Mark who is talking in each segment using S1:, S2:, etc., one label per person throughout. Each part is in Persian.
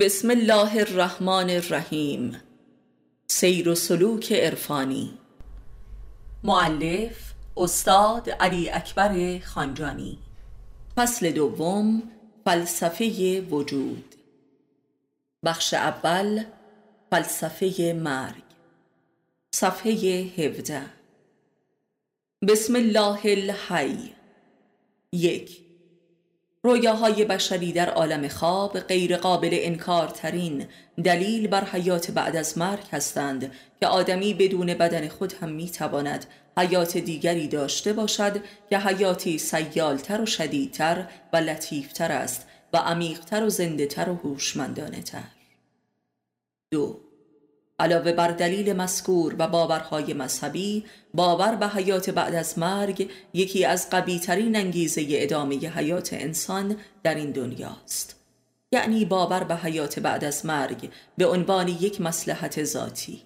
S1: بسم الله الرحمن الرحیم. سیر و سلوک عرفانی. معلف استاد علی اکبر خانجانی. فصل دوم فلسفه وجود. بخش اول فلسفه مرگ. صفحه 17 بسم الله الحی. یک. رویاهای بشری در عالم خواب غیر قابل انکار ترین دلیل بر حیات بعد از مرگ هستند که آدمی بدون بدن خود هم می تواند حیات دیگری داشته باشد که حیاتی سیالتر و شدیدتر و لطیفتر است و عمیقتر و زندهتر و هوشمندانه تر دو علاوه بر دلیل مذکور و باورهای مذهبی باور به حیات بعد از مرگ یکی از قویترین انگیزه ادامه حیات انسان در این دنیاست. یعنی باور به حیات بعد از مرگ به عنوان یک مسلحت ذاتی.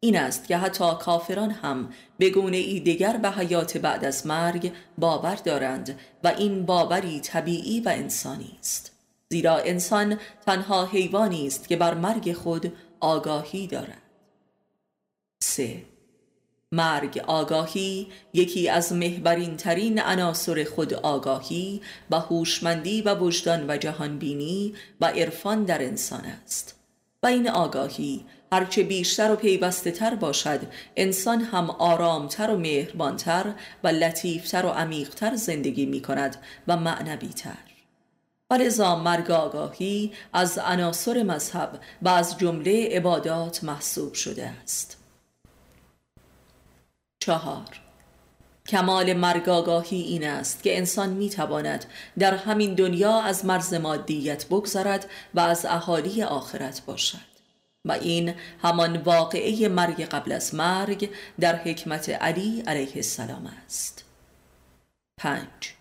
S1: این است که حتی کافران هم به گونه ای دیگر به حیات بعد از مرگ باور دارند و این باوری طبیعی و انسانی است. زیرا انسان تنها حیوانی است که بر مرگ خود آگاهی دارد. سه. مرگ آگاهی یکی از مهبرین ترین عناصر خود آگاهی و هوشمندی و وجدان و جهانبینی و عرفان در انسان است. و این آگاهی هرچه بیشتر و پیوسته تر باشد انسان هم آرامتر و مهربانتر و لطیفتر و عمیقتر زندگی می کند و معنوی تر و لذا مرگ آگاهی از عناصر مذهب و از جمله عبادات محسوب شده است. چهار. کمال مرگ آگاهی این است که انسان می تواند در همین دنیا از مرز مادیت بگذرد و از اهالی آخرت باشد. و این همان واقعه مرگ قبل از مرگ در حکمت علی علیه السلام است. پنج.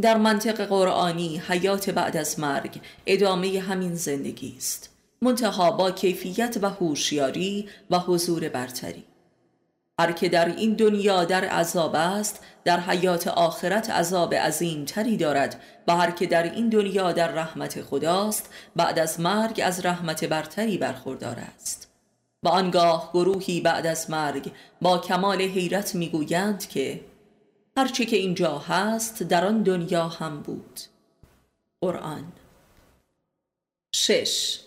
S1: در منطق قرآنی حیات بعد از مرگ ادامه همین زندگی است. منتها با کیفیت و هوشیاری و حضور برتری. هر که در این دنیا در عذاب است در حیات آخرت عذاب عظیم تری دارد و هر که در این دنیا در رحمت خداست بعد از مرگ از رحمت برتری برخوردار است. و آنگاه گروهی بعد از مرگ با کمال حیرت می‌گویند که هرچه که اینجا هست در آن دنیا هم بود. قرآن. شش.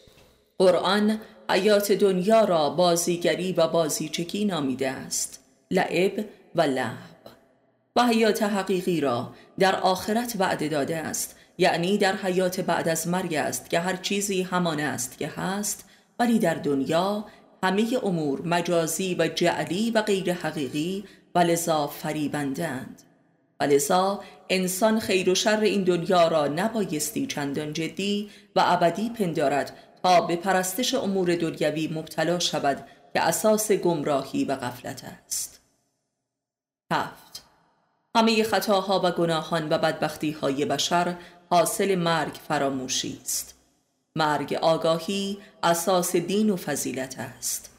S1: قرآن حیات دنیا را بازیگری و بازیچگی نامیده است. لعب و لعب. و حیات حقیقی را در آخرت وعده داده است. یعنی در حیات بعد از مرگ است که هر چیزی همان است که هست ولی در دنیا همه امور مجازی و جعلی و غیر حقیقی و لذا فریبندند. و لذا انسان خیر و شر این دنیا را نبایستی چندان جدی و ابدی پندارد تا به پرستش امور دنیوی مبتلا شود که اساس گمراهی و غفلت است. هفت. همه خطاها و گناهان و بدبختی های بشر حاصل مرگ فراموشی است. مرگ آگاهی اساس دین و فضیلت است.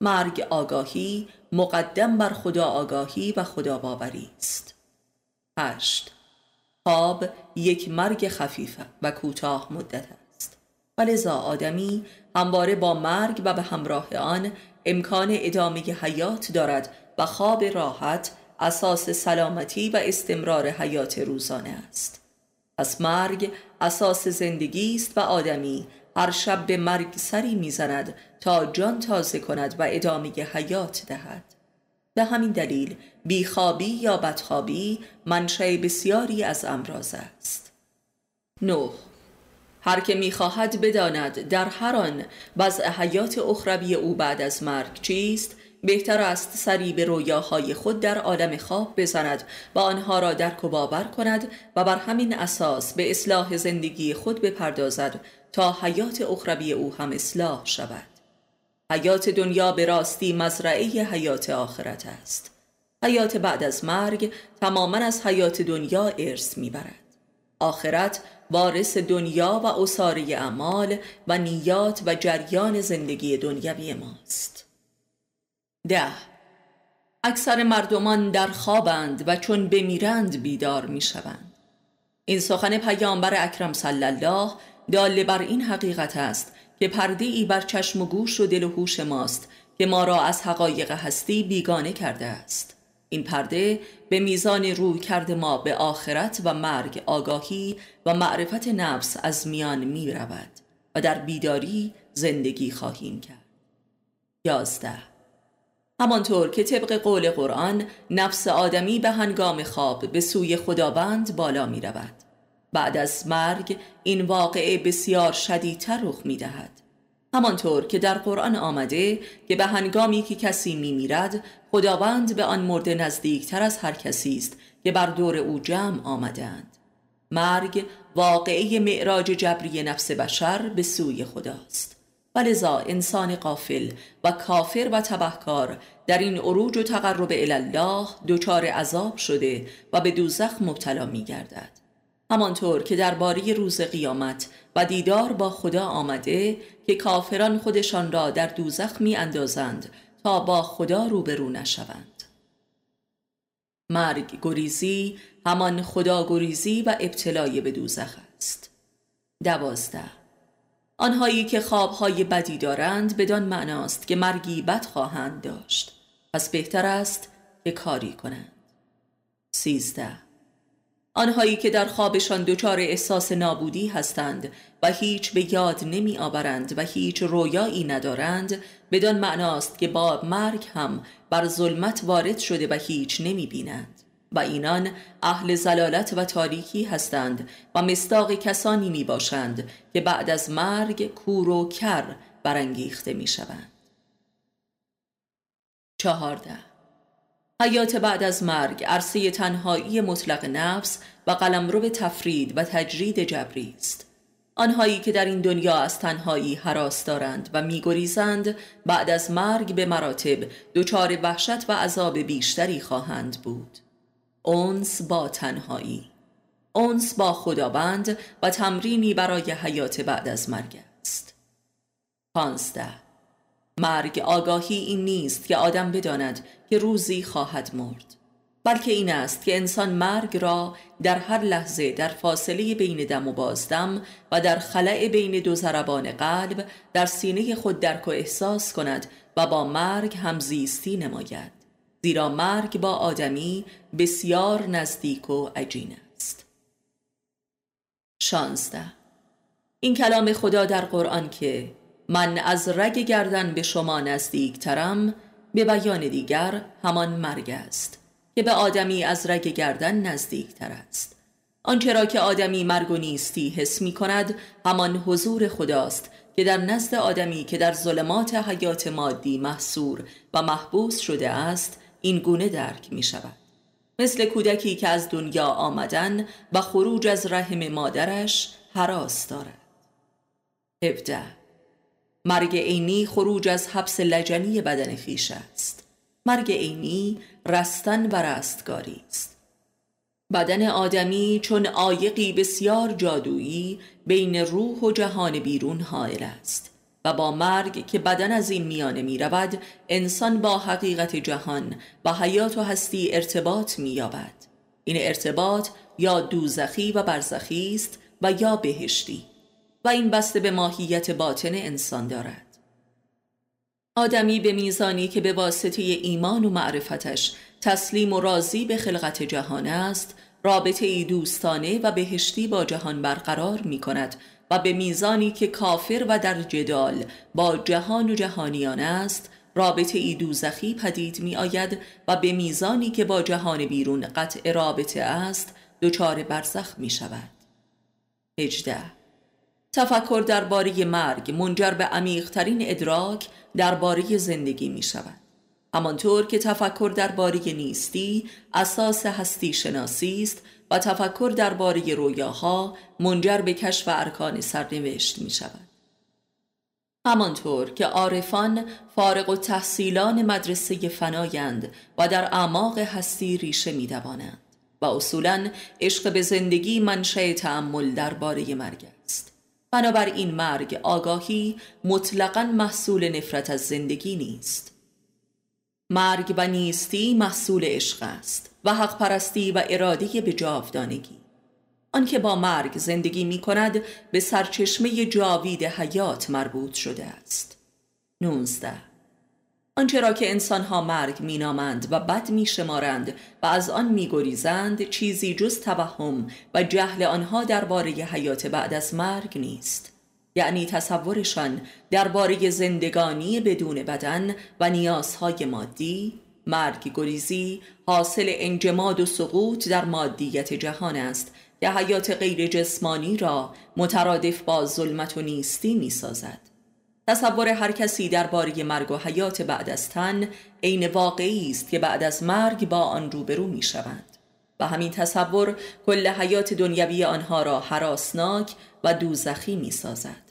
S1: مرگ آگاهی مقدم بر خدا آگاهی و خدا باوری است. هشت. خواب یک مرگ خفیف و کوتاه مدت است. و لذا آدمی همواره با مرگ و به همراه آن امکان ادامه حیات دارد و خواب راحت اساس سلامتی و استمرار حیات روزانه است. پس مرگ اساس زندگی است و آدمی هر شب به مرگ سری می‌زند تا جان تازه کند و ادامه حیات دهد. به همین دلیل بیخوابی یا بدخوابی منشأ بسیاری از امراض است. نه. هر که می‌خواهد بداند در هر آن وضع حیات اخروی او بعد از مرگ چیست بهتر است سری به رویاهای خود در عالم خواب بزند و آنها را درک و باور کند و بر همین اساس به اصلاح زندگی خود بپردازد تا حیات اخروی او هم اصلاح شود. حیات دنیا به راستی مزرعه حیات آخرت است. حیات بعد از مرگ تماما از حیات دنیا ارث می‌برد. آخرت وارث دنیا و اصاره اعمال و نیات و جریان زندگی دنیوی ماست. ده. اکثر مردمان در خوابند و چون بمیرند بیدار می‌شوند. این سخن پیامبر اکرم صلی الله داله بر این حقیقت است که پرده ای بر چشم و گوش و دل و هوش ماست که ما را از حقایق هستی بیگانه کرده است. این پرده به میزان روی کرده ما به آخرت و مرگ آگاهی و معرفت نفس از میان می رود و در بیداری زندگی خواهیم کرد. یازده. همانطور که طبق قول قرآن نفس آدمی به هنگام خواب به سوی خداوند بالا می رود. بعد از مرگ این واقعه بسیار شدیدتر رخ می دهد همانطور که در قرآن آمده که به هنگامی که کسی می میرد خداوند به آن مرده نزدیکتر از هر کسی است که بر دور او جمع آمدند مرگ واقعه معراج جبری نفس بشر به سوی خداست. ولذا انسان قافل و کافر و تبهکار در این عروج و تقرب الله دچار عذاب شده و به دوزخ مبتلا می گردد همانطور که درباره روز قیامت و دیدار با خدا آمده که کافران خودشان را در دوزخ می اندازند تا با خدا روبرو نشوند. مرگ گریزی همان خدا گریزی و ابتلای به دوزخ است. دوازده. آنهایی که خوابهای بدی دارند بدان معناست که مرگی بد خواهند داشت. پس بهتر است که کاری کنند. سیزده. آنهایی که در خوابشان دچار احساس نابودی هستند و هیچ به یاد نمی آورند و هیچ رویایی ندارند بدان معناست که با مرگ هم بر ظلمت وارد شده و هیچ نمی بینند و اینان اهل زلالت و تاریکی هستند و مستاق کسانی می باشند که بعد از مرگ کور و کر برانگیخته می شوند چهارده حیات بعد از مرگ عرصه تنهایی مطلق نفس و قلمرو تفرید و تجرید جبری است. آنهایی که در این دنیا از تنهایی حراس دارند و میگریزند بعد از مرگ به مراتب دچار وحشت و عذاب بیشتری خواهند بود. اونس با تنهایی. اونس با خداوند و تمرینی برای حیات بعد از مرگ است. پانزده مرگ آگاهی این نیست که آدم بداند که روزی خواهد مرد. بلکه این است که انسان مرگ را در هر لحظه در فاصله بین دم و بازدم و در خلع بین دو ضربان قلب در سینه خود درک و احساس کند و با مرگ همزیستی نماید. زیرا مرگ با آدمی بسیار نزدیک و عجین است. شانزده. این کلام خدا در قرآن که من از رگ گردن به شما نزدیک ترم به بیان دیگر همان مرگ است که به آدمی از رگ گردن نزدیک تر است. آنچه را که آدمی مرگ و نیستی حس می کند همان حضور خداست که در نزد آدمی که در ظلمات حیات مادی محصور و محبوس شده است این گونه درک می شود. مثل کودکی که از دنیا آمدن و خروج از رحم مادرش حراس دارد. 17 مرگ عینی خروج از حبس لجنی بدن خیش است. مرگ عینی رستن و رستگاری است. بدن آدمی چون آیقی بسیار جادویی بین روح و جهان بیرون حائل است و با مرگ که بدن از این میانه می رود انسان با حقیقت جهان و حیات و هستی ارتباط می یابد این ارتباط یا دوزخی و برزخی است و یا بهشتی. و این بسته به ماهیت باطن انسان دارد. آدمی به میزانی که به واسطه ایمان و معرفتش تسلیم و راضی به خلقت جهان است رابطه ای دوستانه و بهشتی با جهان برقرار می کند و به میزانی که کافر و در جدال با جهان و جهانیان است رابطه ای دوزخی پدید می آید و به میزانی که با جهان بیرون قطع رابطه است دچار برزخ می شود. هجده تفکر درباره مرگ منجر به عمیقترین ادراک درباره زندگی می شود همانطور که تفکر درباره نیستی اساس هستی شناسی است و تفکر درباره رویاها منجر به کشف ارکان سرنوشت می شود همانطور که عارفان فارغ و تحصیلان مدرسه فنایند و در اعماق هستی ریشه می دوانند و اصولا عشق به زندگی منشأ تعمل درباره مرگ بنابراین مرگ آگاهی مطلقا محصول نفرت از زندگی نیست. مرگ و نیستی محصول عشق است و حق پرستی و اراده به جاودانگی. آنکه با مرگ زندگی می کند به سرچشمه جاوید حیات مربوط شده است. 19 آنچه را که انسانها مرگ مینامند و بد میشمارند و از آن میگریزند چیزی جز توهم و جهل آنها درباره حیات بعد از مرگ نیست یعنی تصورشان درباره زندگانی بدون بدن و نیازهای مادی مرگ گریزی حاصل انجماد و سقوط در مادیت جهان است که حیات غیر جسمانی را مترادف با ظلمت و نیستی می سازد. تصور هر کسی درباره مرگ و حیات بعد از تن عین واقعی است که بعد از مرگ با آن روبرو می شوند و همین تصور کل حیات دنیوی آنها را حراسناک و دوزخی می سازد.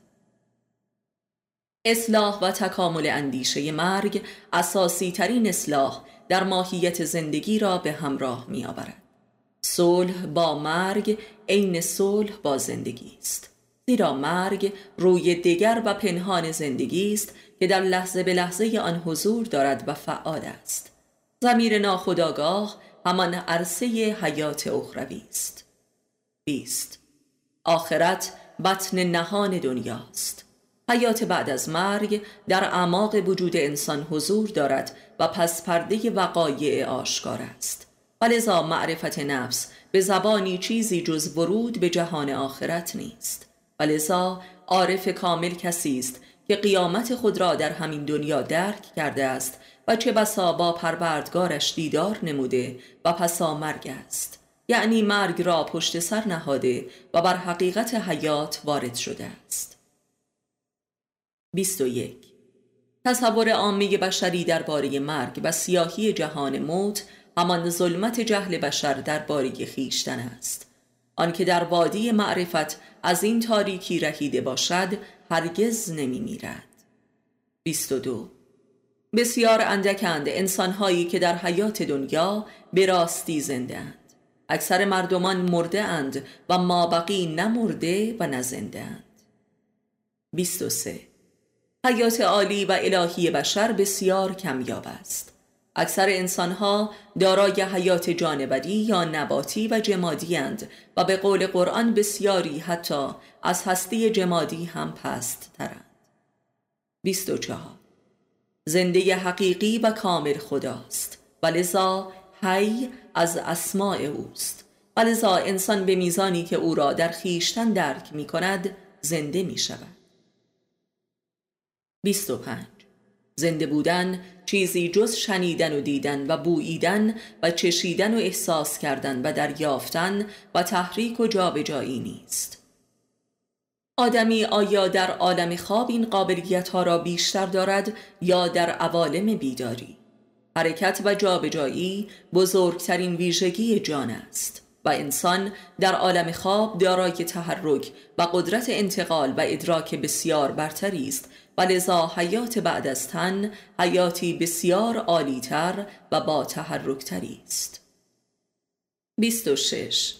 S1: اصلاح و تکامل اندیشه مرگ اساسی ترین اصلاح در ماهیت زندگی را به همراه می آورد. صلح با مرگ عین صلح با زندگی است. زیرا مرگ روی دیگر و پنهان زندگی است که در لحظه به لحظه آن حضور دارد و فعال است. زمیر ناخداگاه همان عرصه حیات اخروی است. 20. آخرت بطن نهان دنیاست. حیات بعد از مرگ در اعماق وجود انسان حضور دارد و پس پرده وقایع آشکار است ولذا معرفت نفس به زبانی چیزی جز ورود به جهان آخرت نیست ولذا عارف کامل کسی است که قیامت خود را در همین دنیا درک کرده است و چه بسا با پروردگارش دیدار نموده و پسا مرگ است. یعنی مرگ را پشت سر نهاده و بر حقیقت حیات وارد شده است. 21 تصور عامه بشری درباره مرگ و سیاهی جهان موت همان ظلمت جهل بشر درباره خیشتن است. آنکه در وادی معرفت از این تاریکی رهیده باشد هرگز نمی میرد 22 بسیار اندکند انسانهایی که در حیات دنیا به راستی زنده اند. اکثر مردمان مرده اند و مابقی نمرده و نزنده اند. 23 حیات عالی و الهی بشر بسیار کمیاب است. اکثر انسانها دارای حیات جانوری یا نباتی و جمادی اند و به قول قرآن بسیاری حتی از هستی جمادی هم پست ترند 24 زنده حقیقی و کامل خداست. و لذا حی از اسماع اوست. و لذا انسان به میزانی که او را در خیشتن درک می کند زنده می شود 25 زنده بودن چیزی جز شنیدن و دیدن و بوییدن و چشیدن و احساس کردن و دریافتن و تحریک و جابجایی نیست. آدمی آیا در عالم خواب این قابلیت ها را بیشتر دارد یا در عوالم بیداری؟ حرکت و جابجایی بزرگترین ویژگی جان است و انسان در عالم خواب دارای تحرک و قدرت انتقال و ادراک بسیار برتری است و لذا حیات بعد از تن حیاتی بسیار عالیتر و با تحرکتری است. 26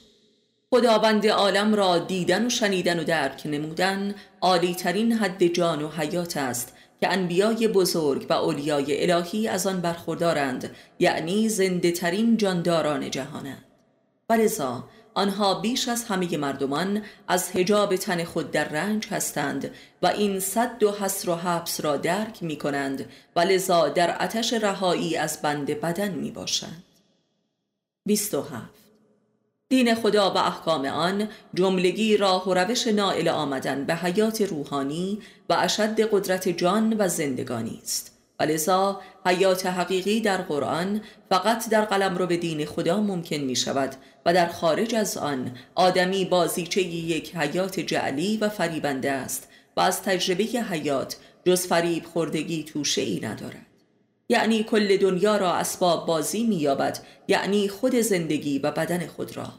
S1: خداوند عالم را دیدن و شنیدن و درک نمودن عالیترین حد جان و حیات است که انبیای بزرگ و اولیای الهی از آن برخوردارند یعنی زنده ترین جانداران جهانند و آنها بیش از همه مردمان از هجاب تن خود در رنج هستند و این صد و حسر و حبس را درک می کنند و لذا در آتش رهایی از بند بدن می باشند 27 دین خدا و احکام آن جملگی راه و روش نائل آمدن به حیات روحانی و اشد قدرت جان و زندگانی است. ولذا حیات حقیقی در قرآن فقط در قلم رو به دین خدا ممکن می شود و در خارج از آن آدمی بازیچه یک حیات جعلی و فریبنده است و از تجربه حیات جز فریب خوردگی توشه ای ندارد. یعنی کل دنیا را اسباب بازی مییابد یعنی خود زندگی و بدن خود را.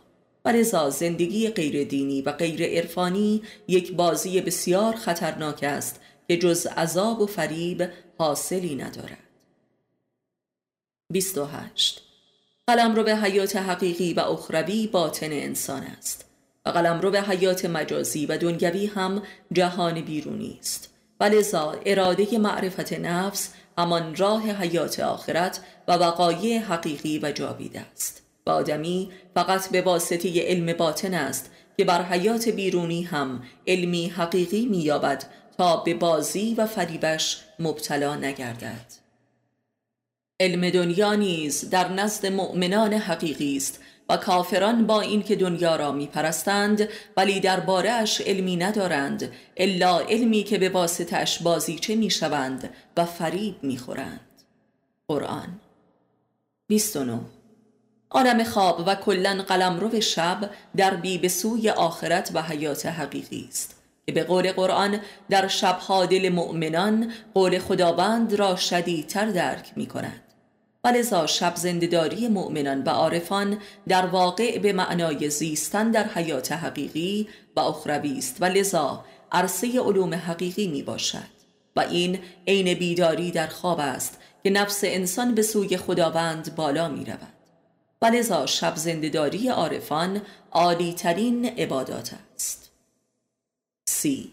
S1: و زندگی غیر دینی و غیر عرفانی یک بازی بسیار خطرناک است که جز عذاب و فریب حاصلی ندارد. 28 قلم رو به حیات حقیقی و اخروی باطن انسان است. و قلم رو به حیات مجازی و دنیوی هم جهان بیرونی است. و لذا اراده معرفت نفس همان راه حیات آخرت و وقایع حقیقی و جاوید است. و آدمی فقط به واسطه علم باطن است که بر حیات بیرونی هم علمی حقیقی مییابد تا به بازی و فریبش مبتلا نگردد. علم دنیا نیز در نزد مؤمنان حقیقی است و کافران با اینکه دنیا را میپرستند ولی درباره اش علمی ندارند الا علمی که به واسطه اش بازیچه می‌شوند و فریب می‌خورند. قرآن 29 عالم خواب و کلا قلمرو شب در بی به سوی آخرت و حیات حقیقی است. که به قول قرآن در شبها دل مؤمنان قول خداوند را شدیدتر درک می کند و لذا شب زندهداری مؤمنان و عارفان در واقع به معنای زیستن در حیات حقیقی و اخروی است. و لذا عرصه علوم حقیقی می باشد و این عین بیداری در خواب است که نفس انسان به سوی خداوند بالا می رود و لذا شب زندهداری عارفان عالی ترین عبادات است. سی.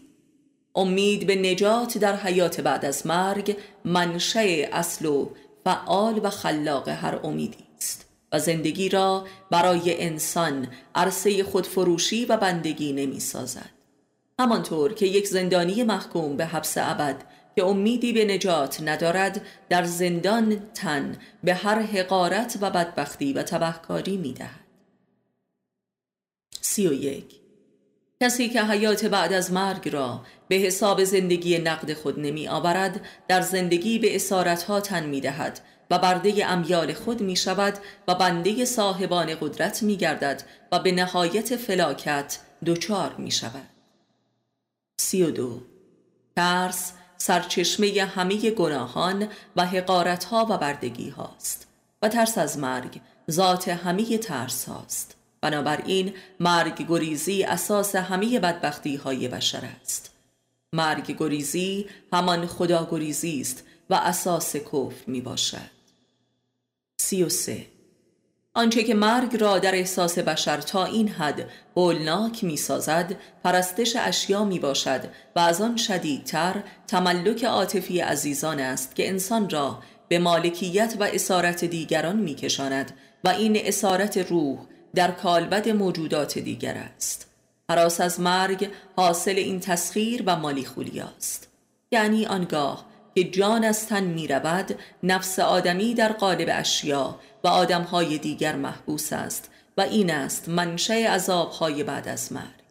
S1: امید به نجات در حیات بعد از مرگ منشأ اصل و فعال و خلاق هر امیدی است. و زندگی را برای انسان عرصه خودفروشی و بندگی نمی سازد. همانطور که یک زندانی محکوم به حبس ابد که امیدی به نجات ندارد در زندان تن به هر حقارت و بدبختی و تبهکاری می دهد. سی و یک. کسی که حیات بعد از مرگ را به حساب زندگی نقد خود نمی آورد در زندگی به اسارتها تن می دهد و برده امیال خود می شود و بنده صاحبان قدرت می گردد و به نهایت فلاکت دچار می شود. سی و دو. ترس سرچشمه همه گناهان و حقارتها و بردگی هاست و ترس از مرگ ذات همه ترس هاست. بنابراین مرگ گریزی اساس همه بدبختی های بشر است. مرگ گریزی همان خدا گریزی است و اساس کفر می باشد سی و سه. آنچه که مرگ را در احساس بشر تا این حد هولناک می سازد پرستش اشیا می باشد و از آن شدیدتر تملک عاطفی عزیزان است که انسان را به مالکیت و اسارت دیگران می کشاند و این اسارت روح در کالبد موجودات دیگر است. حراس از مرگ حاصل این تسخیر و مالی است. یعنی آنگاه که جان از تن می رود نفس آدمی در قالب اشیا و آدمهای دیگر محبوس است و این است منشه عذابهای بعد از مرگ.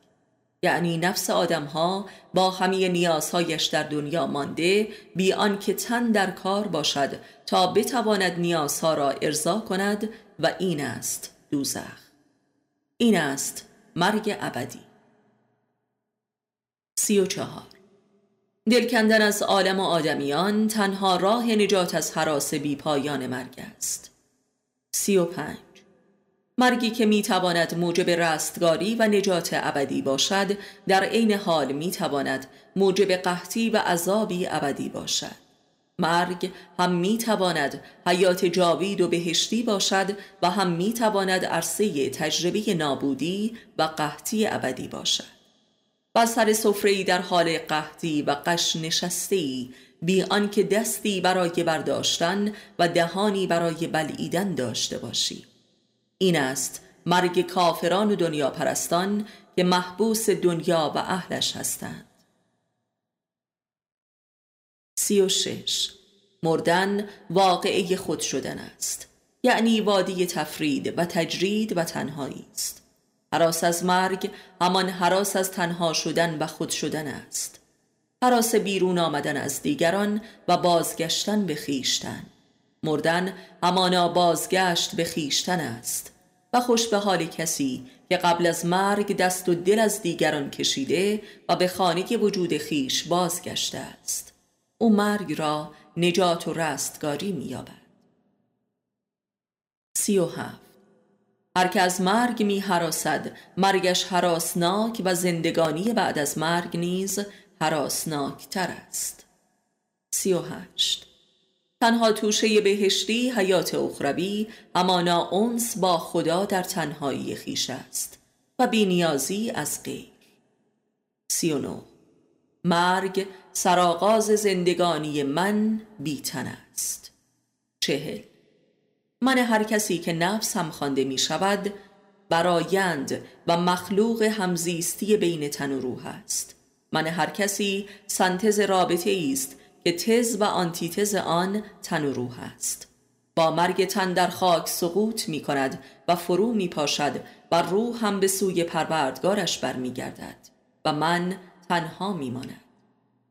S1: یعنی نفس آدمها با همه نیازهایش در دنیا مانده بی آنکه تن در کار باشد تا بتواند نیازها را ارضا کند و این است دوزخ. این است مرگ ابدی. سی و چهار. دل کندن از عالم و آدمیان تنها راه نجات از حراس بی پایان مرگ است. سی و پنج. مرگی که می‌تواند موجب رستگاری و نجات ابدی باشد در عین حال می‌تواند موجب قحطی و عذابی ابدی باشد. مرگ هم می‌تواند حیات جاوید و بهشتی باشد و هم می‌تواند عرصه تجربه نابودی و قحطی ابدی باشد. و سر سفره در حال قحطی و قش نشسته ای بی آنکه دستی برای برداشتن و دهانی برای بلعیدن داشته باشی. این است مرگ کافران و دنیا پرستان که محبوس دنیا و اهلش هستند. سی و شش. مردن واقعه خود شدن است. یعنی وادی تفرید و تجرید و تنهایی است. حراس از مرگ همان حراس از تنها شدن و خود شدن است. حراس بیرون آمدن از دیگران و بازگشتن به خیشتن مردن همانا بازگشت به خیشتن است. و خوش به حال کسی که قبل از مرگ دست و دل از دیگران کشیده و به خانه وجود خیش بازگشته است. او مرگ را نجات و رستگاری مییابد. سی و هفت. هر که از مرگ می حراسد مرگش حراسناک و زندگانی بعد از مرگ نیز حراسناک تر است. سی و هشت. تنها توشه بهشتی حیات اخروی همانا اونس با خدا در تنهایی خیش است و بینیازی از غیر. سی و نو مرگ سراغاز زندگانی من بیتن است. چهل. من هر کسی که نفس هم خوانده می شود برایند و مخلوق همزیستی بین تن و روح است. من هر کسی سنتز رابطه است که تز و آنتیتز آن تن و روح است. با مرگ تن در خاک سقوط می کند و فرو می پاشد و روح هم به سوی پروردگارش برمیگردد و من تنها می ماند.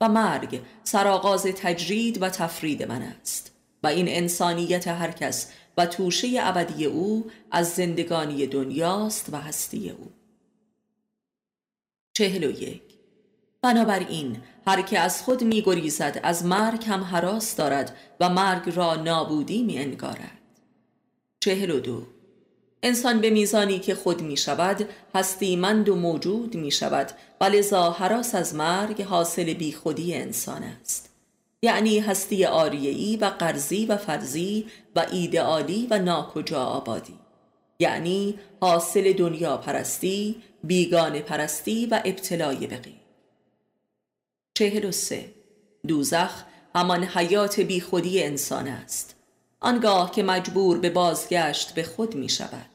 S1: و مرگ سرآغاز تجرید و تفرید من است. و این انسانیت هر کس و توشه ابدی او از زندگانی دنیاست و هستی او. چهل و یک. بنابراین هر که از خود می گریزد از مرگ هم حراس دارد و مرگ را نابودی می انگارد چهل و دو. انسان به میزانی که خود می شود هستیمند و موجود می شود و لذا حراس از مرگ حاصل بی خودی انسان است. یعنی هستی آریهی و قرضی و فرضی و ایدئالی و ناکجا آبادی. یعنی حاصل دنیا پرستی بیگان پرستی و ابتلای بقی. چهل و سه. دوزخ همان حیات بی خودی انسان است. آنگاه که مجبور به بازگشت به خود می شود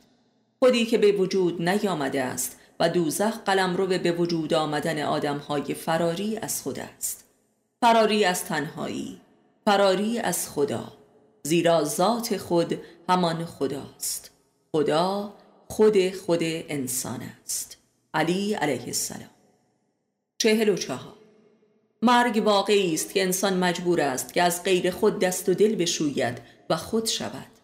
S1: خودی که به وجود نیامده است و دوزخ قلم رو به وجود آمدن آدمهای فراری از خود است. فراری از تنهایی فراری از خدا زیرا ذات خود همان خداست. خدا خود خود انسان است. علی علیه السلام. چهل و چهار. مرگ واقعی است که انسان مجبور است که از غیر خود دست و دل بشوید و خود شود.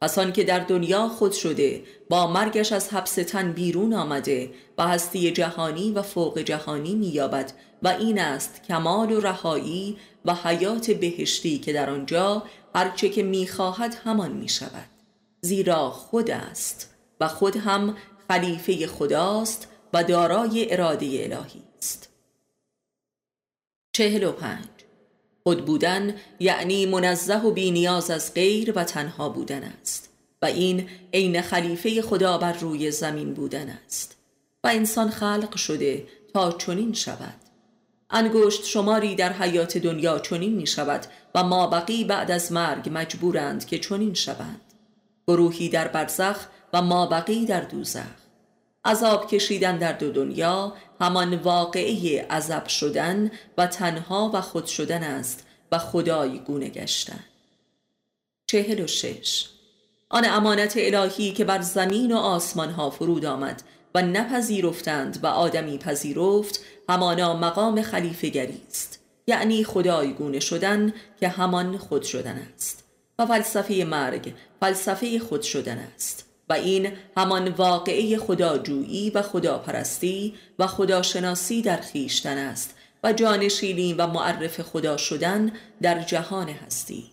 S1: پس که در دنیا خود شده با مرگش از حبس تن بیرون آمده و هستی جهانی و فوق جهانی مییابد و این است کمال و رهایی و حیات بهشتی که در آنجا هرچه که می‌خواهد همان می‌شود. زیرا خود است و خود هم خلیفه خداست و دارای اراده الهی است. چهل و پنج. خود بودن یعنی منزه و بینیاز از غیر و تنها بودن است و این عین خلیفه خدا بر روی زمین بودن است و انسان خلق شده تا چنین شود. انگشت شماری در حیات دنیا چنین می شود و ما بقی بعد از مرگ مجبورند که چنین شوند. گروهی در برزخ و ما بقی در دوزخ. عذاب کشیدن در دو دنیا همان واقعی عذب شدن و تنها و خود شدن است و خدای گونه گشتن. چهل و شش. آن امانت الهی که بر زمین و آسمان ها فرود آمد و نپذیرفتند و آدمی پذیرفت همانا مقام خلیفگری است. یعنی خدای گونه شدن که همان خود شدن است. و فلسفه مرگ فلسفه خود شدن است. و این همان واقعه خداجویی و خداپرستی و خداشناسی در خیشتن است و جانشینی و معرف خدا شدن در جهان هستی.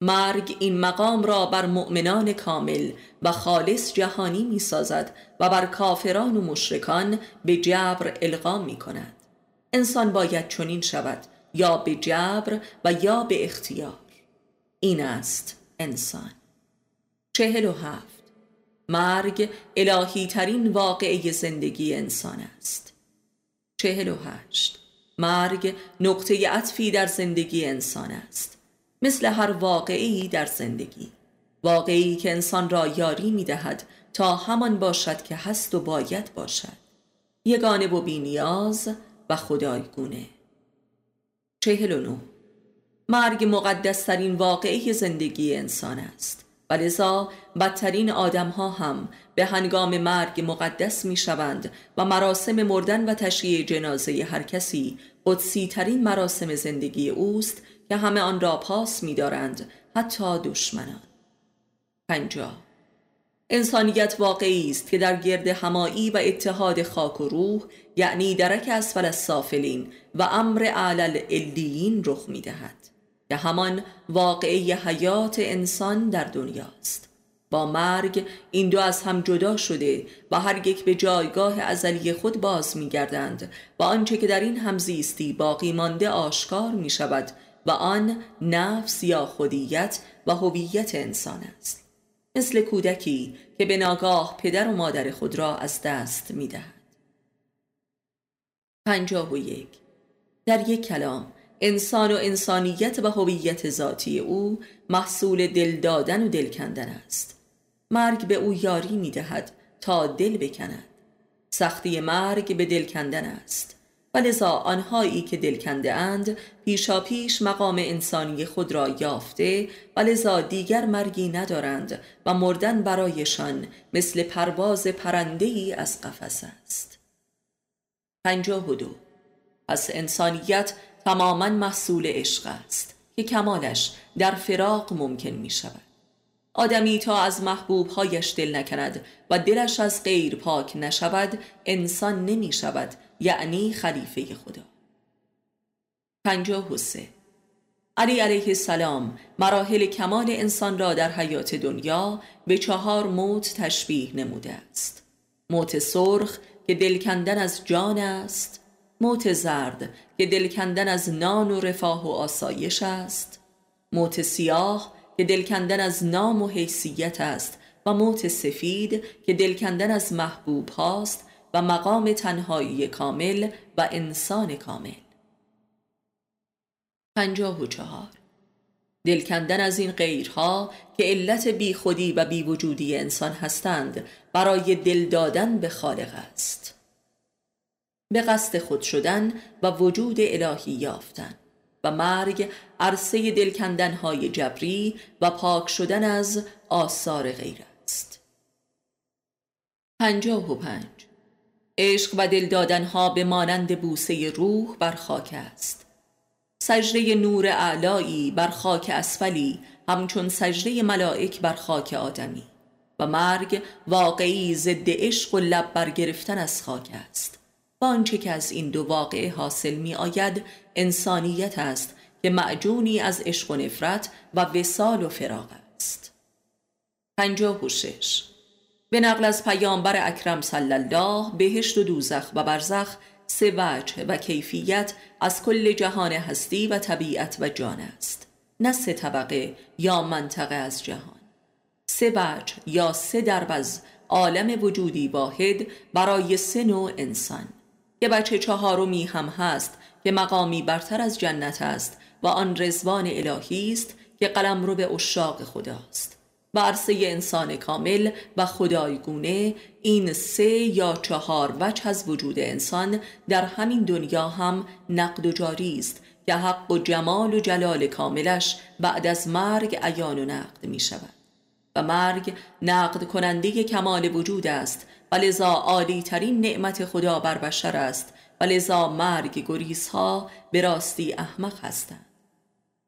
S1: مرگ این مقام را بر مؤمنان کامل و خالص جهانی می سازد و بر کافران و مشرکان به جبر القا می کند انسان باید چنین شود یا به جبر و یا به اختیار. این است انسان. چهل و هفت. مرگ الهی ترین واقعه زندگی انسان است. چهل و هشت. مرگ نقطه عطفی در زندگی انسان است. مثل هر واقعی در زندگی. واقعی که انسان را یاری می دهد تا همان باشد که هست و باید باشد. یگانه و بینیاز و خدایگونه. چهل و نو مرگ مقدسترین واقعی زندگی انسان است. و لذا بدترین آدم ها هم به هنگام مرگ مقدس می شوند و مراسم مردن و تشییع جنازه هر کسی قدسی ترین مراسم زندگی اوست که همه آن را پاس می دارند حتی دشمنان. پنجاه. انسانیت واقعی است که در گرد همایی و اتحاد خاک و روح یعنی درک اسفل السافلین و امر علل الیین رخ می دهد که همان واقعی حیات انسان در دنیاست با مرگ این دو از هم جدا شده و هر یک به جایگاه ازلی خود باز می گردند و آنچه که در این همزیستی باقی مانده آشکار می شود و آن نفس یا خودیت و هویت انسان است. مثل کودکی که به ناگاه پدر و مادر خود را از دست می دهد پنجاه و یک. در یک کلام انسان و انسانیت و هویت ذاتی او محصول دل دادن و دل کندن است. مرگ به او یاری می دهد تا دل بکند. سختی مرگ به دل کندن است. و لذا آنهایی که دل کنده اند پیشا پیش مقام انسانی خود را یافته و لذا دیگر مرگی ندارند و مردن برایشان مثل پرواز پرنده ای از قفس است. پنجاه و دو. پس انسانیت تماما محصول عشق است که کمالش در فراق ممکن می شود آدمی تا از محبوبهایش دل نکند و دلش از غیر پاک نشود انسان نمی شود یعنی خلیفه خدا. پنجاه و سه. علی علیه السلام مراحل کمال انسان را در حیات دنیا به چهار موت تشبیه نموده است. موت سرخ که دل کندن از جان است. موت زرد که دل کندن از نان و رفاه و آسایش است. موت سیاه که دل کندن از نام و حیثیت است و موت سفید که دل کندن از محبوب هاست و مقام تنهایی کامل و انسان کامل. پنجاه و چهار. دل کندن از این غیرها که علت بی خودی و بی وجودی انسان هستند برای دل دادن به خالق است. به قصد خود شدن و وجود الهی یافتن و مرگ عرصه دلکندنهای جبری و پاک شدن از آثار غیر است. پنجاه و پنج. عشق و دل دادنها به مانند بوسه روح بر خاک است. سجده نور اعلایی بر خاک اسفلی همچون سجده ملائک بر خاک آدمی. و مرگ واقعی ضد عشق و لب برگرفتن از خاک است. آنچه که از این دو واقعه حاصل می آید انسانیت است که معجونی از عشق و نفرت و وسال و فراغ است. پنجاه و شش. به نقل از پیامبر اکرم صلی الله بهشت و دوزخ و برزخ سه وجه و کیفیت از کل جهان هستی و طبیعت و جان است. نه سه طبقه یا منطقه از جهان. سه وجه یا سه درب از عالم وجودی واحد برای سه نوع انسان. که بچه چهارمی هم هست که مقامی برتر از جنت است و آن رزوان الهی است که قلم رو به اشاق خداست. و انسان کامل و خدایگونه این سه یا چهار وجه از وجود انسان در همین دنیا هم نقد و جاری است که حق و جمال و جلال کاملش بعد از مرگ عیان و نقد می شود و مرگ نقد کننده کمال وجود است و لذا عالی ترین نعمت خدا بر بشر است و لذا مرگ گریزها به راستی احمق هستند.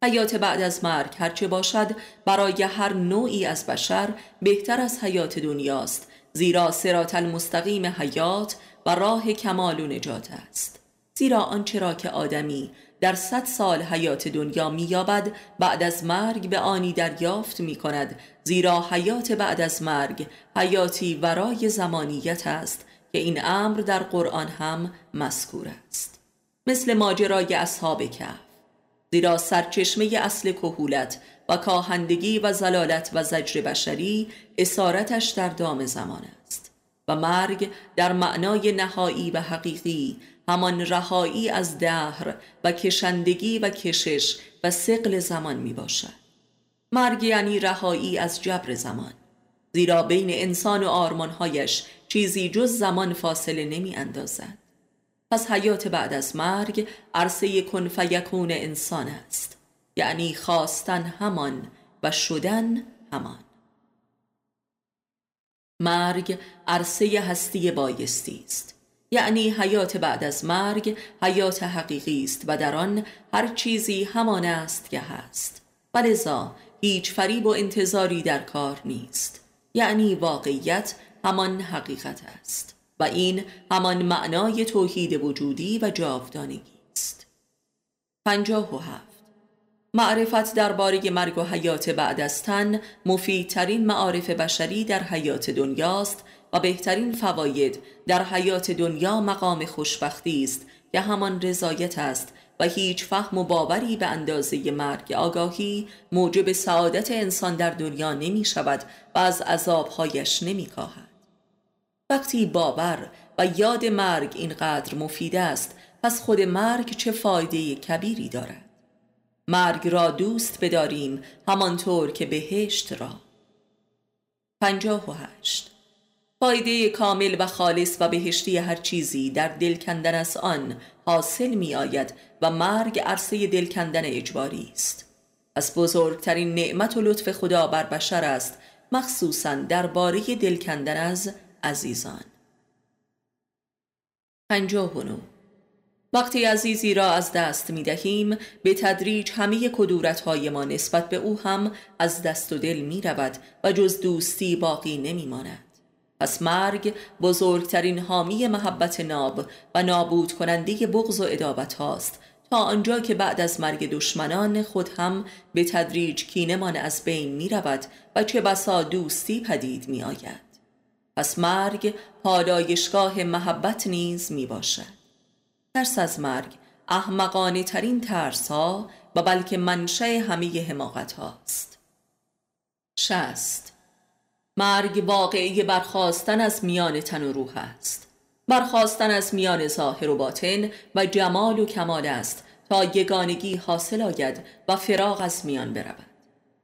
S1: حیات بعد از مرگ هرچه باشد برای هر نوعی از بشر بهتر از حیات دنیاست زیرا سرات المستقیم حیات و راه کمال و نجات است. زیرا آنچه را که آدمی در صد سال حیات دنیا مییابد بعد از مرگ به آنی دریافت می کند زیرا حیات بعد از مرگ حیاتی ورای زمانیت است که این امر در قرآن هم مذکور است. مثل ماجرای اصحاب کهف. زیرا سرچشمه اصل کهولت و کاهندگی و زلالت و زجر بشری اسارتش در دام زمان است. و مرگ در معنای نهایی و حقیقی همان رهایی از دهر و کشندگی و کشش و سقل زمان می باشد. مرگ یعنی رهایی از جبر زمان. زیرا بین انسان و آرمانهایش چیزی جز زمان فاصله نمی اندازد. پس حیات بعد از مرگ عرصه کن فیکون انسان است. یعنی خواستن همان و شدن همان. مرگ عرصه هستی بایستی است. یعنی حیات بعد از مرگ حیات حقیقی است و در آن هر چیزی همان است که هست. ولذا هیچ فریب و انتظاری در کار نیست. یعنی واقعیت همان حقیقت است و این همان معنای توحید وجودی و جاودانگی است. پنجاه و هفت. معرفت درباره مرگ و حیات بعد از تن مفیدترین معارف بشری در حیات دنیاست بهترین فواید در حیات دنیا مقام خوشبختی است که همان رضایت است و هیچ فهم و باوری به اندازه مرگ آگاهی موجب سعادت انسان در دنیا نمی شود و از عذابهایش نمی کاهد. وقتی باور و یاد مرگ اینقدر مفید است پس خود مرگ چه فایده کبیری دارد مرگ را دوست بداریم همانطور که بهشت را پنجاه و هشت فایده کامل و خالص و بهشتی هر چیزی در دل کندن از آن حاصل می آید و مرگ عرصه دل کندن اجباری است. از بزرگترین نعمت و لطف خدا بر بشر است مخصوصا درباره دل کندن از عزیزان. پنجاه و وقتی عزیزی را از دست می دهیم به تدریج همه کدورت های ما نسبت به او هم از دست و دل می رود و جز دوستی باقی نمی ماند. پس مرگ بزرگترین حامی محبت ناب و نابود کننده بغض و ادابت هاست تا آنجا که بعد از مرگ دشمنان خود هم به تدریج کینمان از بین می رود و چه بسا دوستی پدید می آید. پس مرگ پادایشگاه محبت نیز می باشد. ترس از مرگ احمقانه ترین ترس ها و بلکه منشه همه حماقت هاست. شست مرگ واقعی برخواستن از میان تن و روح است. برخواستن از میان ظاهر و باطن و جمال و کمال است تا یگانگی حاصل آید و فراغ از میان برود.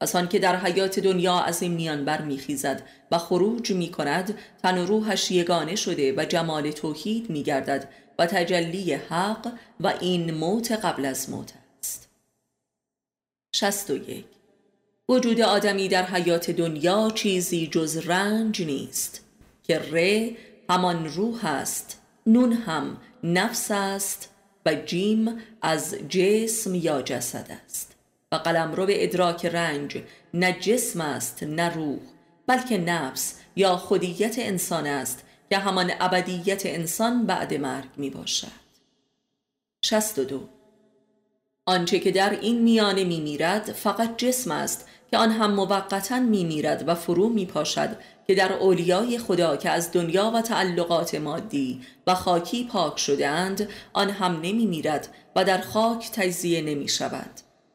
S1: پس که در حیات دنیا از این میان برمیخیزد و خروج می کند تن و روحش یگانه شده و جمال توحید می گردد و تجلی حق و این موت قبل از موت است. شست و یک. وجود آدمی در حیات دنیا چیزی جز رنج نیست. که ره همان روح است نون هم نفس است و جیم از جسم یا جسد است. و قلم رو به ادراک رنج نه جسم است نه روح بلکه نفس یا خودیت انسان است که همان ابدیت انسان بعد مرگ می باشد. دو. آنچه که در این میانه می میرد فقط جسم است که آن هم موقتا می میرد و فرو می پاشد که در اولیای خدا که از دنیا و تعلقات مادی و خاکی پاک شده اند آن هم نمی میرد و در خاک تجزیه نمی شود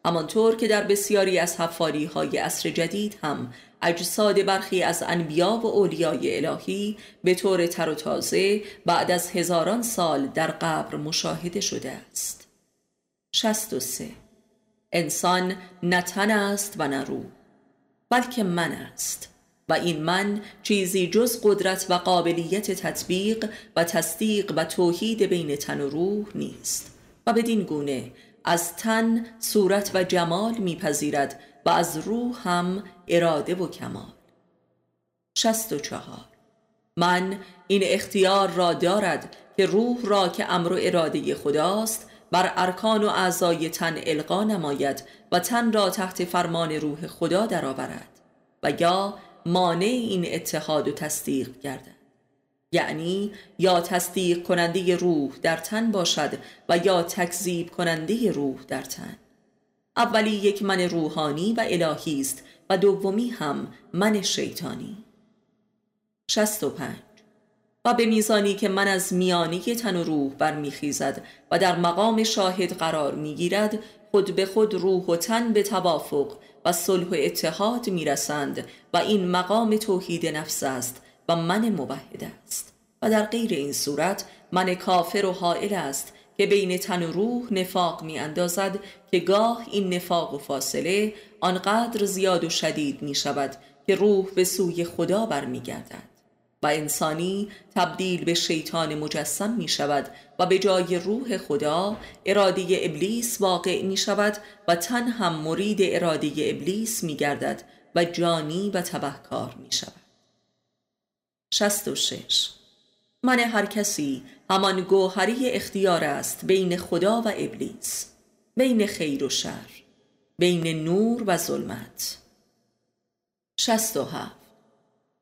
S1: همانطور که در بسیاری از حفاری های عصر جدید هم اجساد برخی از انبیا و اولیای الهی به طور تر و تازه بعد از هزاران سال در قبر مشاهده شده است. 63 انسان نه تن است و نه روح بلکه من است. و این من چیزی جز قدرت و قابلیت تطبیق و تصدیق و توحید بین تن و روح نیست. و بدین گونه از تن صورت و جمال میپذیرد و از روح هم اراده و کمال. شست و چهار. من این اختیار را دارد که روح را که امر و اراده خداست بر ارکان و اعضای تن القا نماید و تن را تحت فرمان روح خدا درآورد و یا مانع این اتحاد و تصدیق گردد. یعنی یا تصدیق کننده روح در تن باشد و یا تکذیب کننده روح در تن. اولی یک من روحانی و الهی است و دومی هم من شیطانی. 65 و به میزانی که من از میانی تن و روح برمیخیزد و در مقام شاهد قرار می‌گیرد خود به خود روح و تن به توافق و صلح و اتحاد می‌رسند و این مقام توحید نفس است و من موحد است. و در غیر این صورت من کافر و حائل است که بین تن و روح نفاق می اندازد که گاه این نفاق و فاصله آنقدر زیاد و شدید می شود که روح به سوی خدا برمیگردد. و انسانی تبدیل به شیطان مجسم می شود و به جای روح خدا اراده ابلیس واقع می شود و تن هم مرید اراده ابلیس می گردد و جانی و تبهکار می شود 66 من هر کسی همان گوهری اختیار است بین خدا و ابلیس بین خیر و شر بین نور و ظلمت. شست و هفت.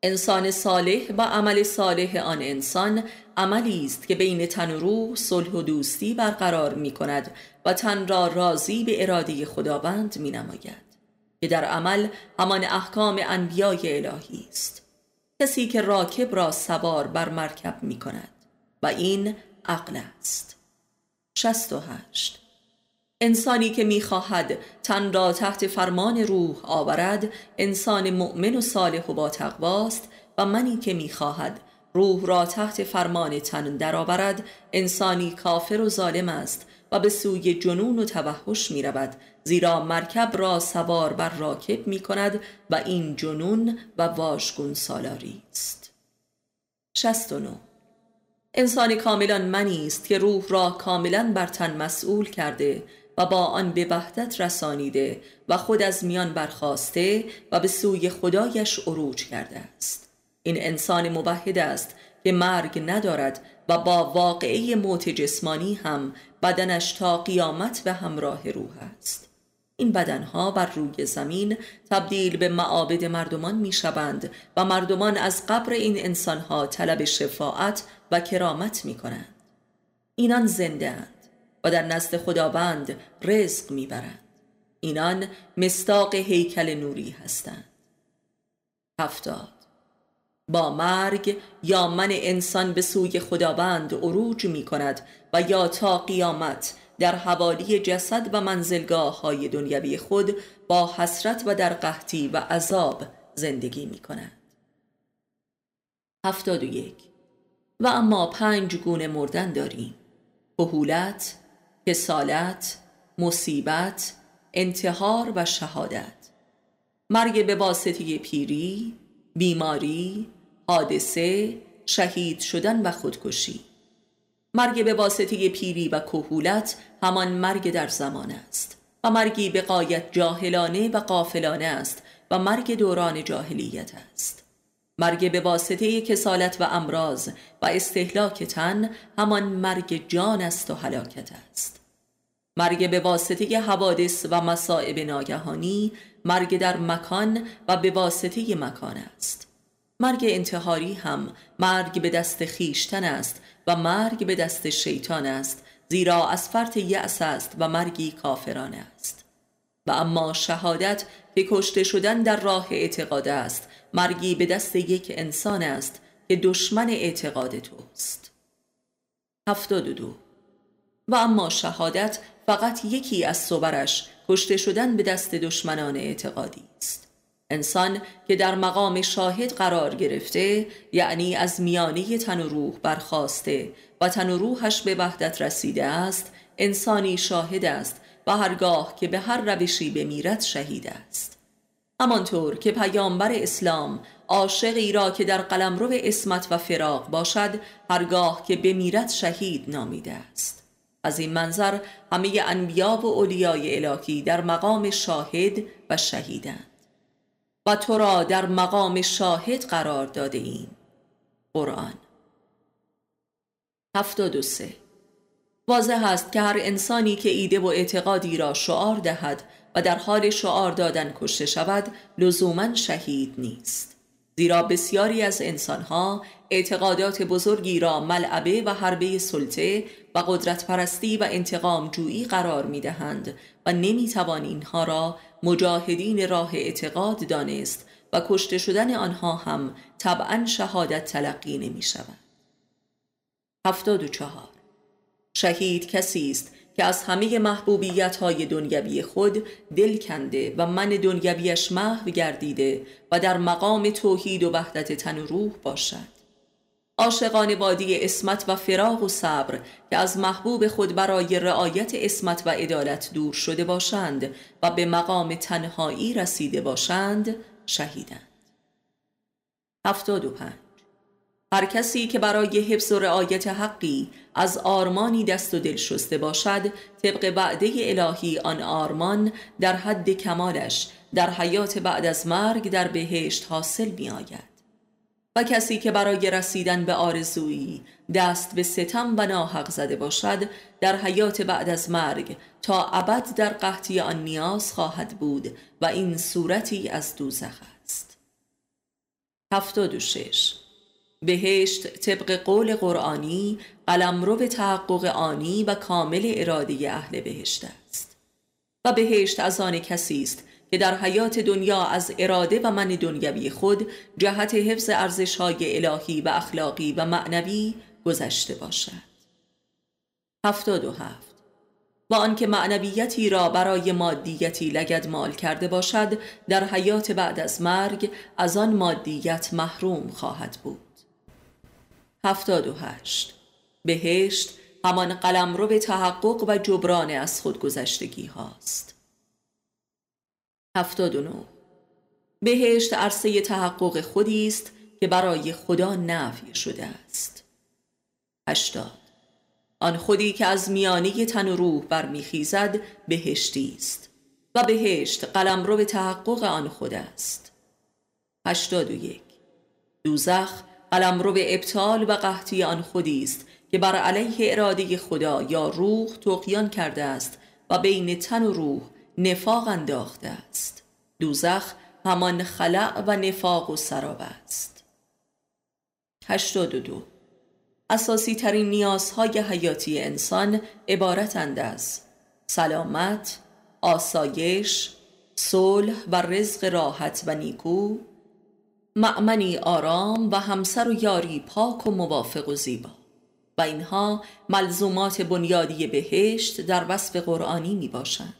S1: انسان صالح و عمل صالح آن انسان عملی است که بین تن و روح صلح و دوستی برقرار می کند و تن را راضی به اراده خداوند می نماید که در عمل همان احکام انبیای الهی است. کسی که راکب را سوار بر مرکب می کند و این عقل است. شست و هشت انسانی که می‌خواهد تن را تحت فرمان روح آورد انسان مؤمن و صالح و با تقواست و منی که می‌خواهد روح را تحت فرمان تن درآورد انسانی کافر و ظالم است و به سوی جنون و توحش می رود زیرا مرکب را سوار بر راکب می کند و این جنون و واژگون سالاری است. 69 انسان کاملا منی است که روح را کاملا بر تن مسئول کرده و با آن به وحدت رسانیده و خود از میان برخواسته و به سوی خدایش عروج کرده است. این انسان موحد است که مرگ ندارد و با واقعه موت جسمانی هم بدنش تا قیامت به همراه روح است. این بدنها بر روی زمین تبدیل به معابد مردمان می شوند و مردمان از قبر این انسانها طلب شفاعت و کرامت می کنند اینان زنده اند. و در نزد خداوند رزق می برند اینان مستاق هیکل نوری هستند. هفتاد. با مرگ یا من انسان به سوی خداوند عروج می کند و یا تا قیامت در حوالی جسد و منزلگاه های دنیوی خود با حسرت و در قحطی و عذاب زندگی می کند هفتاد و یک. و اما پنج گونه مردن داریم. کهولت، کسالت، مصیبت، انتحار و شهادت. مرگ به واسطه پیری، بیماری، حادثه، شهید شدن و خودکشی. مرگ به واسطه پیری و کهولت همان مرگ در زمان است و مرگی به قایت جاهلانه و قافلانه است و مرگ دوران جاهلیت است. مرگ به واسطه کسالت و امراض و استهلاک تن همان مرگ جان است و حلاکت است. مرگ به واسطه حوادث و مصائب ناگهانی مرگ در مکان و به واسطه مکان است. مرگ انتحاری هم مرگ به دست خیشتن است و مرگ به دست شیطان است زیرا از فرط یأس است و مرگی کافرانه است. و اما شهادت که کشته شدن در راه اعتقاد است مرگی به دست یک انسان است که دشمن اعتقاد توست. هفتاد دو. و اما شهادت فقط یکی از صبرش کشته شدن به دست دشمنان اعتقادی است. انسان که در مقام شاهد قرار گرفته یعنی از میانه تن و روح برخواسته و تن و روحش به وحدت رسیده است انسانی شاهد است و هرگاه که به هر روشی بمیرد شهید است. همانطور که پیامبر اسلام عاشقی را که در قلمرو اسمت و فراق باشد هرگاه که بمیرد شهید نامیده است. از این منظر همه انبیا و اولیای الهی در مقام شاهد و شهیدند. و تو را در مقام شاهد قرار داده ایم. قرآن. هفتاد و سه. واضح است که هر انسانی که ایده و اعتقادی را شعار دهد و در حال شعار دادن کشته شود لزوما شهید نیست زیرا بسیاری از انسانها اعتقادات بزرگی را ملعبه و حربه سلطه و قدرت پرستی و انتقام جویی قرار می دهند و نمی توان اینها را مجاهدین راه اعتقاد دانست و کشته شدن آنها هم طبعا شهادت تلقی نمی شود. هفتاد و چهار شهید کسی است که از همه محبوبیت های دنیوی خود دل کنده و من دنیویش محو گردیده و در مقام توحید و وحدت تن و روح باشد. عاشقان وادی اسمت و فراغ و صبر که از محبوب خود برای رعایت اسمت و عدالت دور شده باشند و به مقام تنهایی رسیده باشند شهیدند. هفتاد و پنج. هر کسی که برای حفظ و رعایت حقی از آرمانی دست و دل شسته باشد طبق وعده الهی آن آرمان در حد کمالش در حیات بعد از مرگ در بهشت حاصل می آید و کسی که برای رسیدن به آرزویی دست به ستم و ناحق زده باشد در حیات بعد از مرگ تا ابد در قحطی آن نیاز خواهد بود و این صورتی از دوزخ است. هفتاد و شش بهشت طبق قول قرآنی قلمرو تحقق آنی و کامل اراده اهل بهشت است. و بهشت از آن کسی است که در حیات دنیا از اراده و من دنیوی خود جهت حفظ ارزش های الهی و اخلاقی و معنوی گذشته باشد. هفتاد و هفت. و آنکه معنویتی را برای مادیتی لگد مال کرده باشد در حیات بعد از مرگ از آن مادیت محروم خواهد بود. هفتاد و هشت. بهشت همان قلم رو به تحقق و جبران از خودگذشتگی هاست. 79 بهشت عرصه تحقق خودی است که برای خدا نفی شده است. 80 آن خودی که از میانه تن و روح برمیخیزد بهشتی است و بهشت قلم رو به تحقق آن خود است. 81 دوزخ قلم رو به ابطال و قحطی آن خودی است که بر علیه اراده خدا یا روح تقیان کرده است و بین تن و روح نفاق انداخته است. دوزخ همان خلع و نفاق و سراب است. 82 اساسی ترین نیازهای حیاتی انسان عبارتند از سلامت، آسایش، صلح و رزق راحت و نیکو معمنی آرام و همسر و یاری پاک و موافق و زیبا. و اینها ملزومات بنیادی بهشت در وصف قرآنی می باشند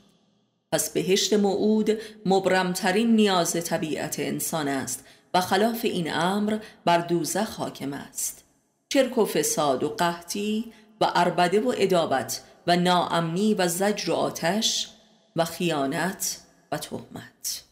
S1: پس بهشت موعود مبرمترین نیاز طبیعت انسان است و خلاف این امر بر دوزخ حاکم است. چرک و فساد و قحطی و اربده و ادابت و ناامنی و زجر و آتش و خیانت و تهمت.